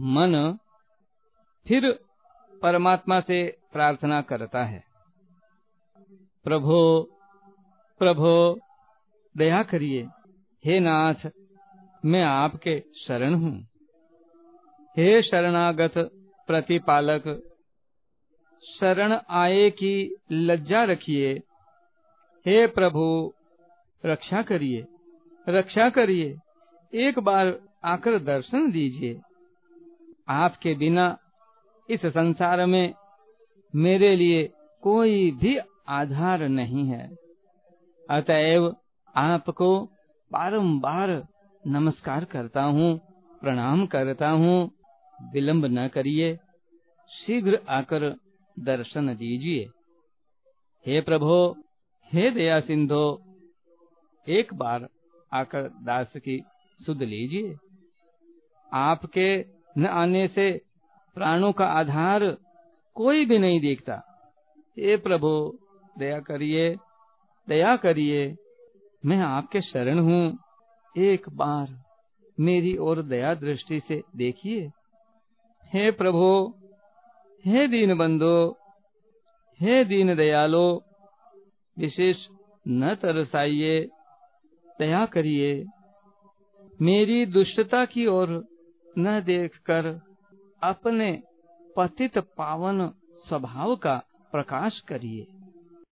मन फिर परमात्मा से प्रार्थना करता है। प्रभो प्रभो, दया करिए। हे नाथ, मैं आपके शरण हूँ। हे शरणागत प्रतिपालक, शरण आए की लज्जा रखिए। हे प्रभु, रक्षा करिए रक्षा करिए। एक बार आकर दर्शन दीजिए। आपके बिना इस संसार में मेरे लिए कोई भी आधार नहीं है। अतएव आपको बारंबार नमस्कार करता हूँ, प्रणाम करता हूँ। विलंब न करिए। शीघ्र आकर दर्शन दीजिए। हे प्रभो, हे दया सिंधो, एक बार आकर दास की सुध लीजिए। आपके न आने से प्राणों का आधार कोई भी नहीं देखता। हे प्रभु, दया करिए दया करिए, मैं आपके शरण हूँ। एक बार मेरी ओर दया दृष्टि से देखिए। हे प्रभु, हे दीन बंधो, हे दीन दयालो, विशेष न तरसाइए, दया करिए। मेरी दुष्टता की ओर न देखकर अपने पतित पावन स्वभाव का प्रकाश करिए।